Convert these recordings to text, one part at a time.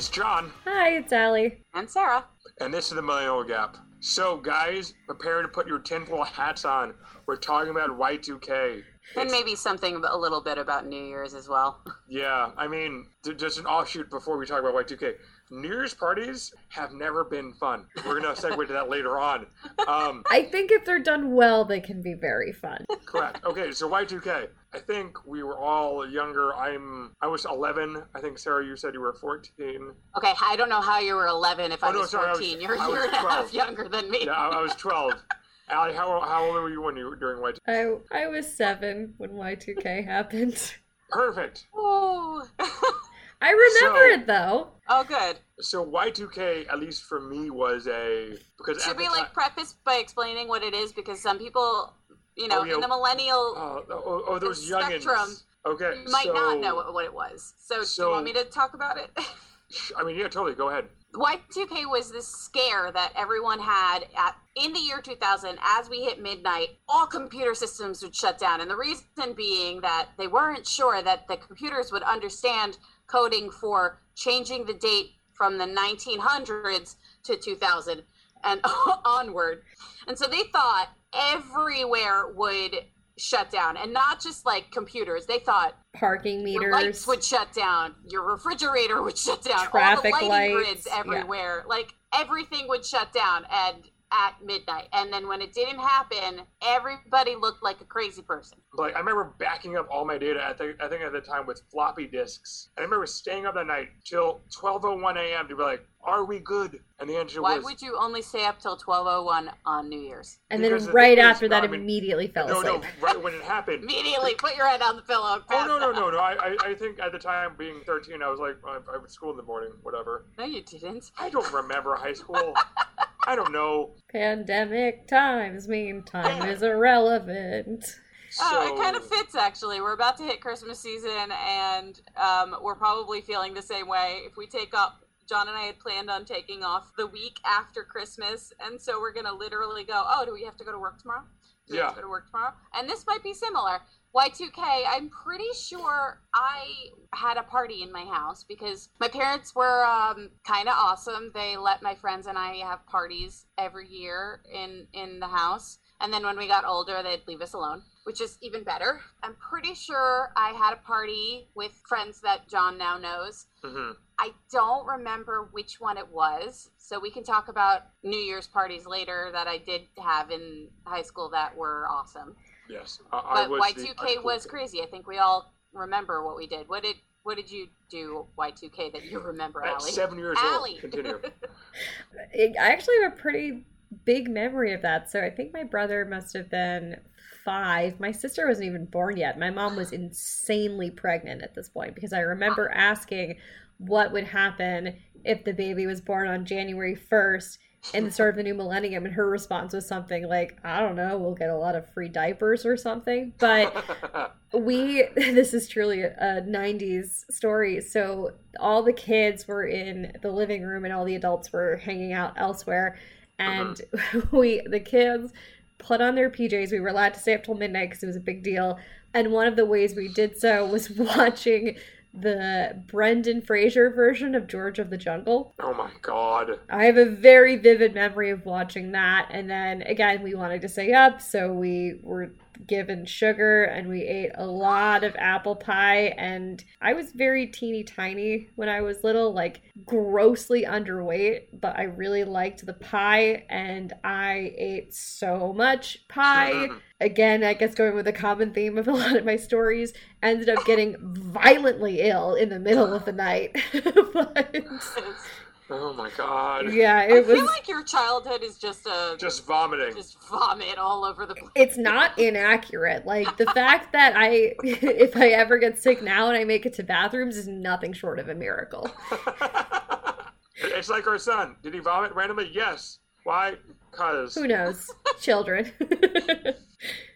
everyone, it's John. Hi, it's Allie. And Sarah. And this is the Millennial Gap. So, guys, prepare to put your tinfoil hats on. We're talking about Y2K. And maybe something a little bit about New Year's as well. Yeah, I mean, just an offshoot before we talk about Y2K. New Year's parties have never been fun. We're going to segue to that later on. Um, I think if they're done well, they can be very fun. correct. Okay, so Y2K. I think we were all younger. I'm I was 11. I think Sarah, you said you were 14. Okay, I don't know how you were 11 if I Oh, no, was sorry, I was- 14. You're a I was year and a 12. half younger than me. Yeah, I, I was 12. Allie, how, how old were you when you were during Y2K? I I was seven when Y2K happened. Perfect. Oh. I remember So- it though. oh, good. So Y2K, at least for me, was a because Should at we the like ti- preface by explaining what it is? Because some people, you know, Oh, yeah. in the millennial, Oh, oh, oh, those the youngins. spectrum, Okay, you might so, not know what, what it was. So, do you want me to talk about it? I mean, yeah, totally. Go ahead. Y2K was this scare that everyone had at in the year 2000 as we hit midnight all computer systems would shut down and the reason being that they weren't sure that the computers would understand coding for changing the date from the 1900s to 2000 and onward and so they thought everywhere would shut down and not just like computers they thought Parking your lights meters. would shut down. Your refrigerator would shut down. Traffic all the lighting lights, grids yeah. everywhere. Like everything would shut down and at midnight. And then when it didn't happen, everybody looked like a crazy person. Like I remember backing up all my data. At the, I think at the time with floppy disks. I remember staying up that night till 12:01 a.m. to be like, "Are we good?" And the answer was, Why was, would you only stay up till 1201 on New Year's? and then because the right thing after that, I mean, immediately fell "No, asleep. no." No, right when it happened. Immediately put your head on the pillow. Oh no no no no! I, I I think at the time being 13, I was like, I, I was school in the morning, whatever. No, you didn't. I don't remember high school. I don't know. Pandemic times mean time is irrelevant. Oh, it kind of fits actually. We're about to hit Christmas season, and um, we're probably feeling the same way. If we take up, John and I had planned on taking off the week after Christmas, and so we're gonna literally go. Oh, do we have to go to work tomorrow? Do we have Yeah. to go to work tomorrow. And this might be similar. Y2K, I'm pretty sure I had a party in my house because my parents were um, kind of awesome. They let my friends and I have parties every year in in the house. And then when we got older, they'd leave us alone, which is even better. I'm pretty sure I had a party with friends that John now knows. Mhm. I don't remember which one it was. So we can talk about New Year's parties later that I did have in high school that were awesome. Yes, I, I But was Y the two K was crazy. I think we all remember what we did. What did what did you do Y two K that you remember, At Allie? seven years Allie. old. Continue. I I actually have a pretty big memory of that. So I think my brother must have been five. My sister wasn't even born yet. My mom was insanely pregnant at this point because I remember asking what would happen if the baby was born on January 1st in the start of the new millennium. And her response was something like, I don't know, we'll get a lot of free diapers or something. But we this is truly a 90s story so all the kids were in the living room and all the adults were hanging out elsewhere uh-huh. and we the kids put on their pjs we were allowed to stay up till midnight because it was a big deal and one of the ways we did so was watching the brendan fraser version of george of the jungle oh my god. I have a very vivid memory of watching that. And then again, we wanted to stay up, so we were given sugar and we ate a lot of apple pie. And I was very teeny tiny when I was little, like grossly underweight, but I really liked the pie and I ate so much pie. Mm. Again, I guess going with the common theme of a lot of my stories, ended up getting violently ill in the middle of the night. but Oh my god. yeah, I it was. feel like your childhood is just a Just vomiting. just vomit all over the place. it's not inaccurate. Like the fact that I, if I ever get sick now and I make it to bathrooms, is nothing short of a miracle. it's like our son. Did he vomit randomly? Yes. Why? Cause. Who knows? Children.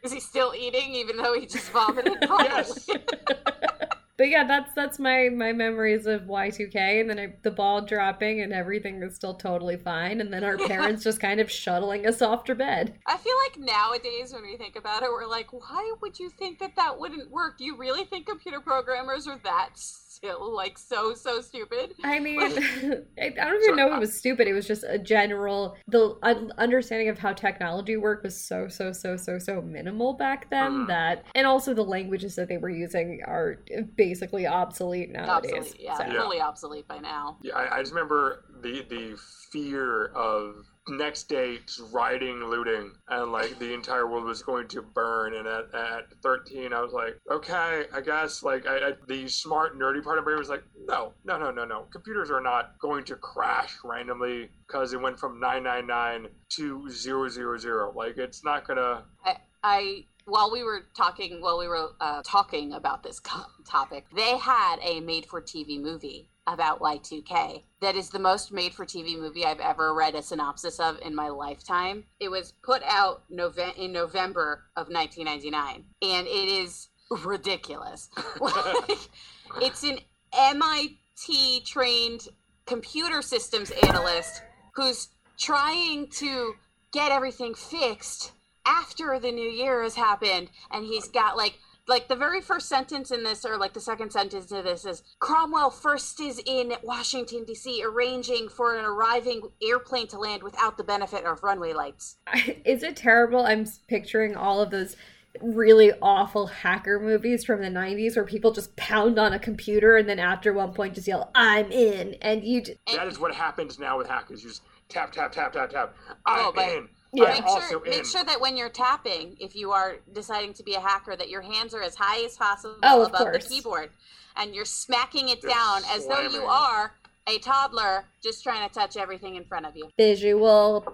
Is he still eating even though he just vomited? Yes. but yeah, that's that's my my memories of Y2K, and then I, the ball dropping and everything is still totally fine, and then our parents just kind of shuttling us off to bed. I feel like nowadays when we think about it, we're like, why would you think that that wouldn't work? Do you really think computer programmers are that still like so so stupid. I mean, I don't even know if it was stupid. It was just a general the understanding of how technology worked was so so so so so minimal back then Mhm. that, and also the languages that they were using are basically obsolete nowadays. Obsolete, yeah, So- Yeah. totally obsolete by now. Yeah, I, I just remember the the fear of next day just rioting, looting, and like the entire world was going to burn. And at, at 13, I was like, okay, I guess. Like I, I, the smart nerdy part of me was like, no, no, no, no, no. Computers are not going to crash randomly because it went from 999 to 000. Like it's not gonna. I while we were talking while we were uh, talking about this topic, they had a made-for-TV movie about Y2K that is the most made-for-TV movie I've ever read a synopsis of in my lifetime. It was put out Nove- in November of 1999, and it is ridiculous. it's an MIT trained computer systems analyst who's trying to get everything fixed after the new year has happened and he's got like like the very first sentence in this or like the second sentence of this is cromwell first is in washington d.c arranging for an arriving airplane to land without the benefit of runway lights Is it terrible? I'm picturing all of those really awful hacker movies from the 90s where people just pound on a computer and then after one point just yell, I'm in. And you just, That is what happens now with hackers. You just tap, tap, tap, tap, tap. Oh, I'm Oh, but- in. Yeah. I'm make sure in. make sure that when you're tapping if you are deciding to be a hacker that your hands are as high as possible Oh, above course. the keyboard and you're smacking it You're down as though you are a toddler just trying to touch everything in front of you visual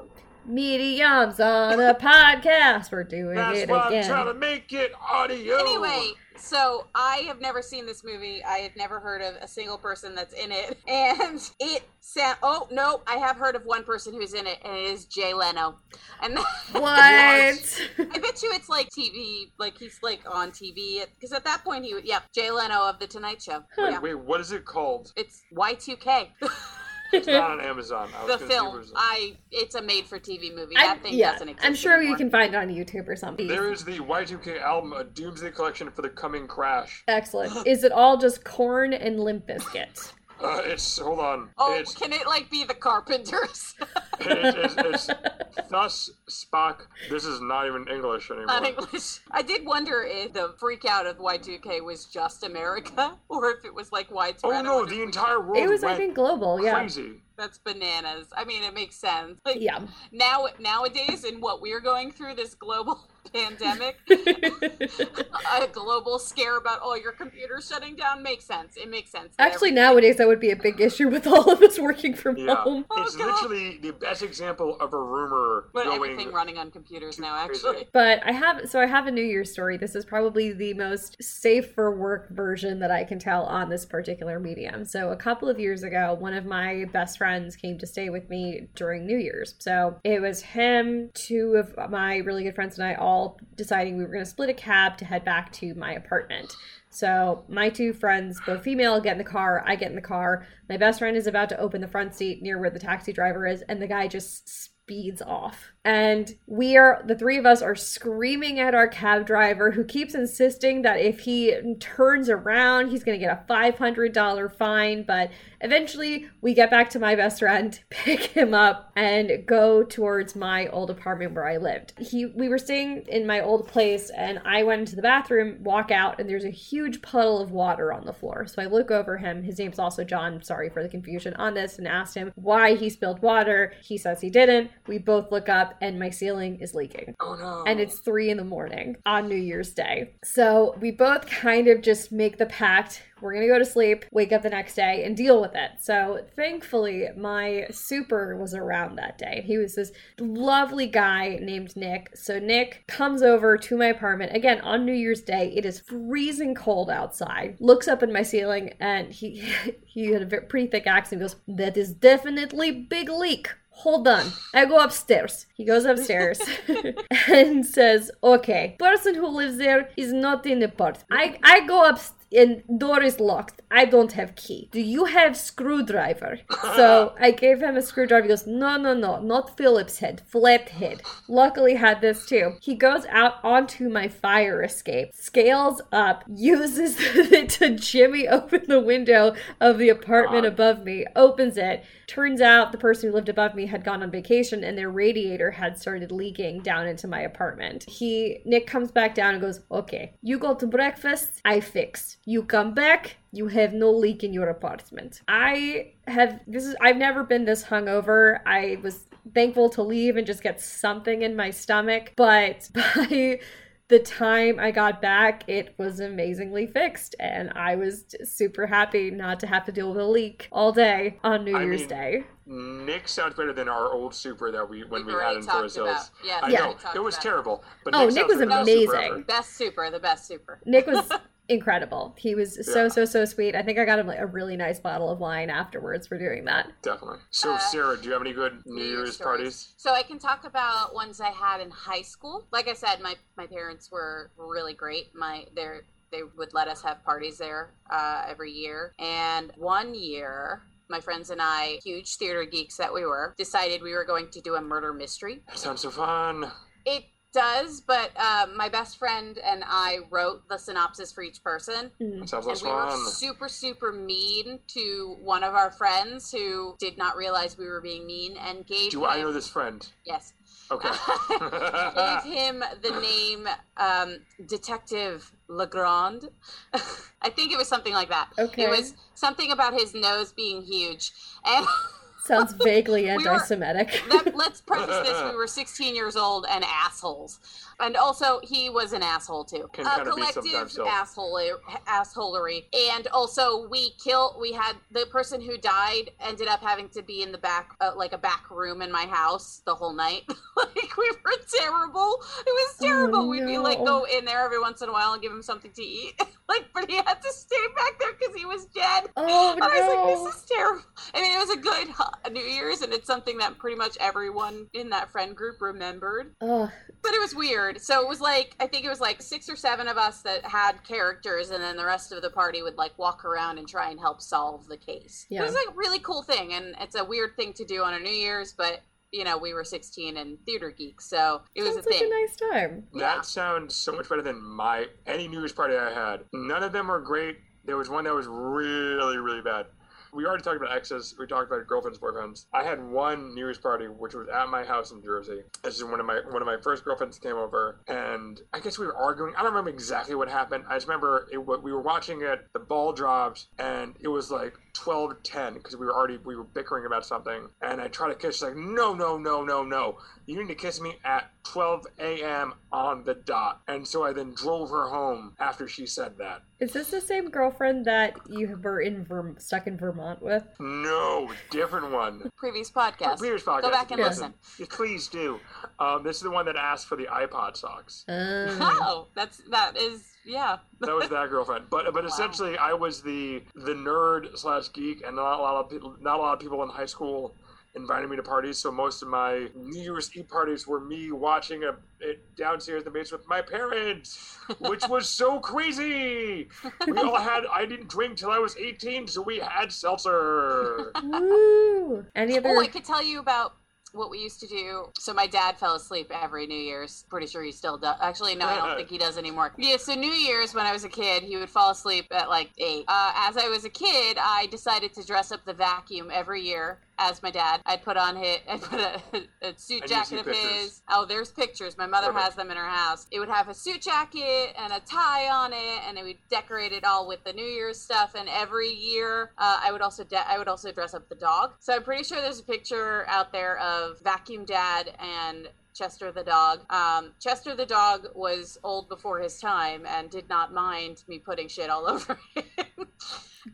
mediums on a podcast. We're doing That's it why I'm trying to make it audio. Anyway, so I have never seen this movie. I have never heard of a single person that's in it, and it sound. Oh no, I have heard of one person who's in it, and it is Jay Leno. And What? I bet you it's like TV, like he's like on TV because at that point he, would yeah, Jay Leno of the Tonight Show. Wait, Yeah. wait, what is it called? It's Y2K, It's not on Amazon. I the gonna see if it film. I it's a made-for-TV movie. I- That thing yeah, doesn't exist. I'm sure you can find it on YouTube or something. There is the Y2K album, a Doomsday Collection for the Coming Crash. Excellent. Is it all just Korn and Limp Bizkit? Uh, it's hold on. Oh, it's can it like be the Carpenters? it's, it's, it's thus Spock. This is not even English anymore. Not English. I did wonder if the freak out of Y2K was just America or if it was like widespread. oh no, the entire world It was, I think, global. Yeah. crazy. That's bananas. I mean, it makes sense. Like Yeah. now, nowadays, in what we're going through, this global pandemic, a global scare about all your computers shutting down makes sense. It makes sense. Actually, every- nowadays that would be a big issue with all of us working from Yeah, home. Oh, it's God. literally the best example of a rumor but going. everything running on computers now, crazy. actually. But I have so I have a New Year's story. This is probably the most safe for work version that I can tell on this particular medium. So a couple of years ago, one of my best friends came to stay with me during New Year's. So it was him, two of my really good friends, and I all deciding we were going to split a cab to head back to my apartment. So my two friends, both female, get in the car. I get in the car. My best friend is about to open the front seat near where the taxi driver is, and the guy just speeds off. And we are, the three of us are screaming at our cab driver who keeps insisting that if he turns around, he's going to get a $500 fine. But eventually, we get back to my best friend, pick him up, and go towards my old apartment where I lived. He, we were staying in my old place, and I went into the bathroom, walk out, and there's a huge puddle of water on the floor. So I look over him. His name's also John. Sorry for the confusion on this, and asked him why he spilled water. He says he didn't. We both look up, and my ceiling is leaking oh no! and it's three in the morning on New Year's Day. So we both kind of just make the pact. We're gonna go to sleep, wake up the next day, and deal with it. So thankfully, my super was around that day. He was this lovely guy named Nick. So Nick comes over to my apartment again on New Year's Day. It is freezing cold outside. Looks up in my ceiling, and he he had a pretty thick accent. He goes, "That is definitely big leak." Hold on. I go upstairs. He goes upstairs and says, okay, person who lives there is not in the part. I, I go up and door is locked. I don't have key. Do you have screwdriver? so I gave him a screwdriver. He goes, no, no, no, not Phillips head, flat head. Luckily had this too. He goes out onto my fire escape, scales up, uses it to jimmy open the window of the apartment God. above me, opens it. Turns out the person who lived above me had gone on vacation and their radiator had started leaking down into my apartment. He Nick comes back down and goes, "Okay, you go to breakfast, I fix. You come back, you have no leak in your apartment." I have this is I've never been this hungover. I was thankful to leave and just get something in my stomach, but by the time I got back, it was amazingly fixed, and I was super happy not to have to deal with a leak all day on New I Year's mean, Day. Nick sounds better than our old super that we when We've we had already in talked Forest Hills. yeah, I we've know it was about terrible, but Oh, Nick, Nick was like the best super amazing. Best super, the best super. Nick was incredible. He was so Yeah. so so sweet. I think I got him like a really nice bottle of wine afterwards for doing that. Definitely. So, Uh, Sarah, do you have any good New, New Year's Year's stories. parties? So I can talk about ones I had in high school. Like I said, my, my parents were really great. My they're they would let us have parties there uh, every year. And one year, my friends and I, huge theater geeks that we were, decided we were going to do a murder mystery. That sounds so fun. It does, but uh, my best friend and I wrote the synopsis for each person. Mm. Sounds And so we were super, super mean to one of our friends who did not realize we were being mean and gave Do him, I know this friend? Yes. Okay. gave him the name um, Detective LeGrande. I think it was something like that. Okay. It was something about his nose being huge. And Sounds vaguely were- anti-Semitic. that, let's preface this: we were 16 years old and assholes, and also he was an asshole too. Can uh, collective so. asshole assholery, and also we kill. We had the person who died ended up having to be in the back, uh, like a back room in my house the whole night. like we were terrible. It was terrible. Oh, We'd be like go in there every once in a while and give him something to eat. Like, but he had to stay back there because he was dead. Oh And I was like, no! this is terrible. I mean, it was a good hu- New Year's, and it's something that pretty much everyone in that friend group remembered. Oh, But it was weird. So it was like, I think it was like six or seven of us that had characters, and then the rest of the party would like walk around and try and help solve the case. Yeah. It was like a really cool thing, and it's a weird thing to do on a New Year's, but. You know, we were 16 and theater geeks, so it was sounds a like thing. a nice time. Yeah. That sounds so much better than my any New Year's party I had. None of them were great. There was one that was really, really bad. We already talked about exes. We talked about girlfriends, boyfriends. I had one New Year's party, which was at my house in Jersey. This is one of my one of my first girlfriends came over, and I guess we were arguing. I don't remember exactly what happened. I just remember it, we were watching it. The ball dropped, and it was like 12 10 because we were already we were bickering about something. And I tried to kiss. She's like, no, no, no, no, no. You need to kiss me at 12 a.m. on the dot. And so I then drove her home after she said that. Is this the same girlfriend that you were in Verm- stuck in Vermont with? No, different one. Previous podcast. Previous podcast. Go back and Yeah. listen. Please do. Um, this is the one that asked for the iPod socks. Um, Oh, that's that is yeah. That was that girlfriend. But but Wow. essentially, I was the the nerd slash geek, and not a lot of people not a lot of people in high school invited me to parties. So most of my New Year's Eve parties were me watching a it downstairs in the basement with my parents, which was so crazy. We all had. I didn't drink till I was eighteen, so we had seltzer. Woo! Any other? Oh, I could tell you about what we used to do. So my dad fell asleep every New Year's. Pretty sure he still does. Actually, no, I don't think he does anymore. Yeah, so New Year's when I was a kid, he would fall asleep at like eight. Uh, as I was a kid, I decided to dress up the vacuum every year as my dad. I'd put on his, I'd put a, a suit And you see jacket of pictures. his. Oh, there's pictures. My mother Perfect. has them in her house. It would have a suit jacket and a tie on it, and it would decorate it all with the New Year's stuff. And every year, uh, I would also de- I would also dress up the dog. So I'm pretty sure there's a picture out there of Vacuum Dad and Chester the dog. Um, Chester the dog was old before his time and did not mind me putting shit all over him.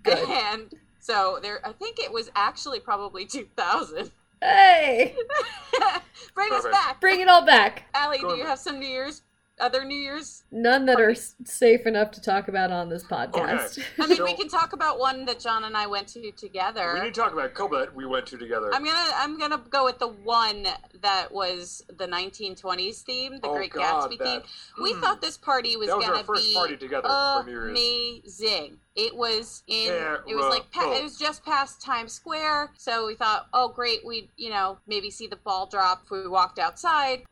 Good. and so there, I think it was actually probably 2000. Hey, Bring us back. bring it all back. Allie, do you back. have some New Year's other New Year's? None that are s- safe enough to talk about on this podcast. I mean, So- we can talk about one that John and I went to together. We together. need to talk about a couple that we went to together. I'm gonna I'm gonna go with the one that was the 1920s theme, the Oh, Great God, Gatsby that- theme. We mm. thought this party was was gonna be party together for New Year's. amazing. It was in it was like pa- Terrible. it was just past Times Square, so we thought, oh great, we you know maybe see the ball drop if we walked outside.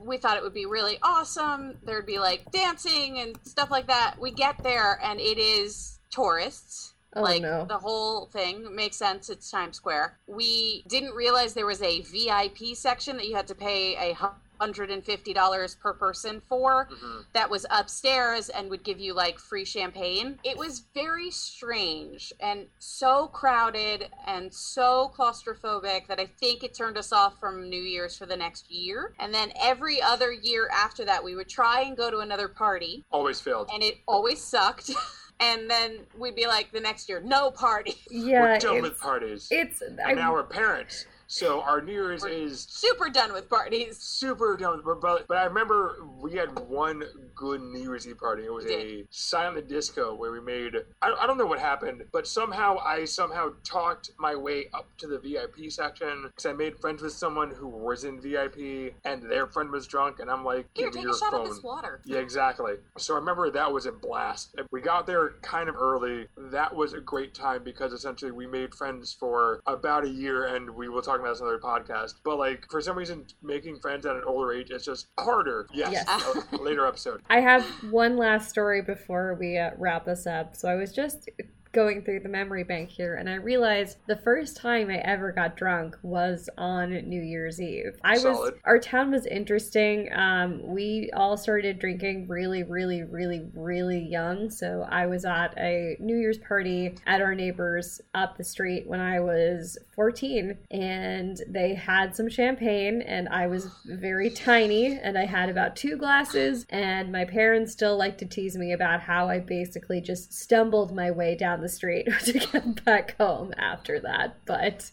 We thought it would be really awesome. There'd be like dancing and stuff like that. We get there and it is tourists oh like no. the whole thing makes sense it's times square we didn't realize there was a vip section that you had to pay a $150 per person for Mhm. that was upstairs and would give you like free champagne it was very strange and so crowded and so claustrophobic that i think it turned us off from new year's for the next year and then every other year after that we would try and go to another party Always failed. and it always sucked and then we'd be like the next year no party yeah, We're done with parties. it's and I, now we're parents. So our New Year's We're- is super done with parties super done. But, but but I remember we had one good New Year's Eve party. It was a silent disco where we made. I, I don't know what happened, but somehow I somehow talked my way up to the VIP section because I made friends with someone who was in VIP and their friend was drunk, and I'm like, here give me take your a shot phone. of this water Yeah, exactly. So I remember that was a blast. We got there kind of early. That was a great time because essentially we made friends for about a year, and we will talk about this in another podcast. But like for some reason, making friends at an older age is just harder. Yes, Yes. later episode. I have one last story before we uh, wrap this up. So I was just going through the memory bank here and I realized the first time I ever got drunk was on New Year's Eve. I was our town was interesting. Um we all started drinking really really really really young. So I was at a New Year's party at our neighbors up the street when I was 14 and they had some champagne and I was very tiny and I had about two glasses and my parents still like to tease me about how I basically just stumbled my way down the street to get back home after that but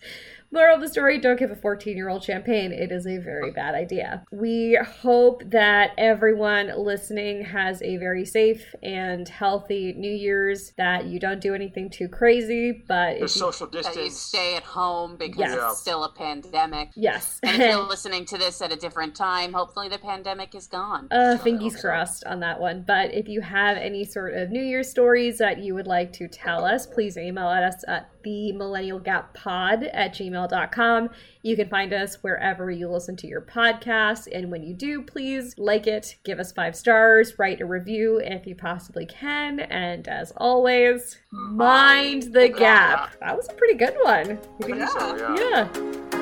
Moral of the story don't give a 14 year old champagne. It is a very bad idea. We hope that everyone listening has a very safe and healthy New Year's, that you don't do anything too crazy, but The if you, social that you distance. stay at home because Yes. it's still a pandemic yes. and if you're listening to this at a different time hopefully the pandemic is gone Uh, I fingers so. crossed on that one. But if you have any sort of New Year's stories that you would like to tell us, please email at us at the millennial gap pod at gmail.com. You can find us wherever you listen to your podcast. And when you do, please like it, give us five stars, write a review if you possibly can. And as always, mind the gap. That was a pretty good one. You I think- think so, yeah. yeah.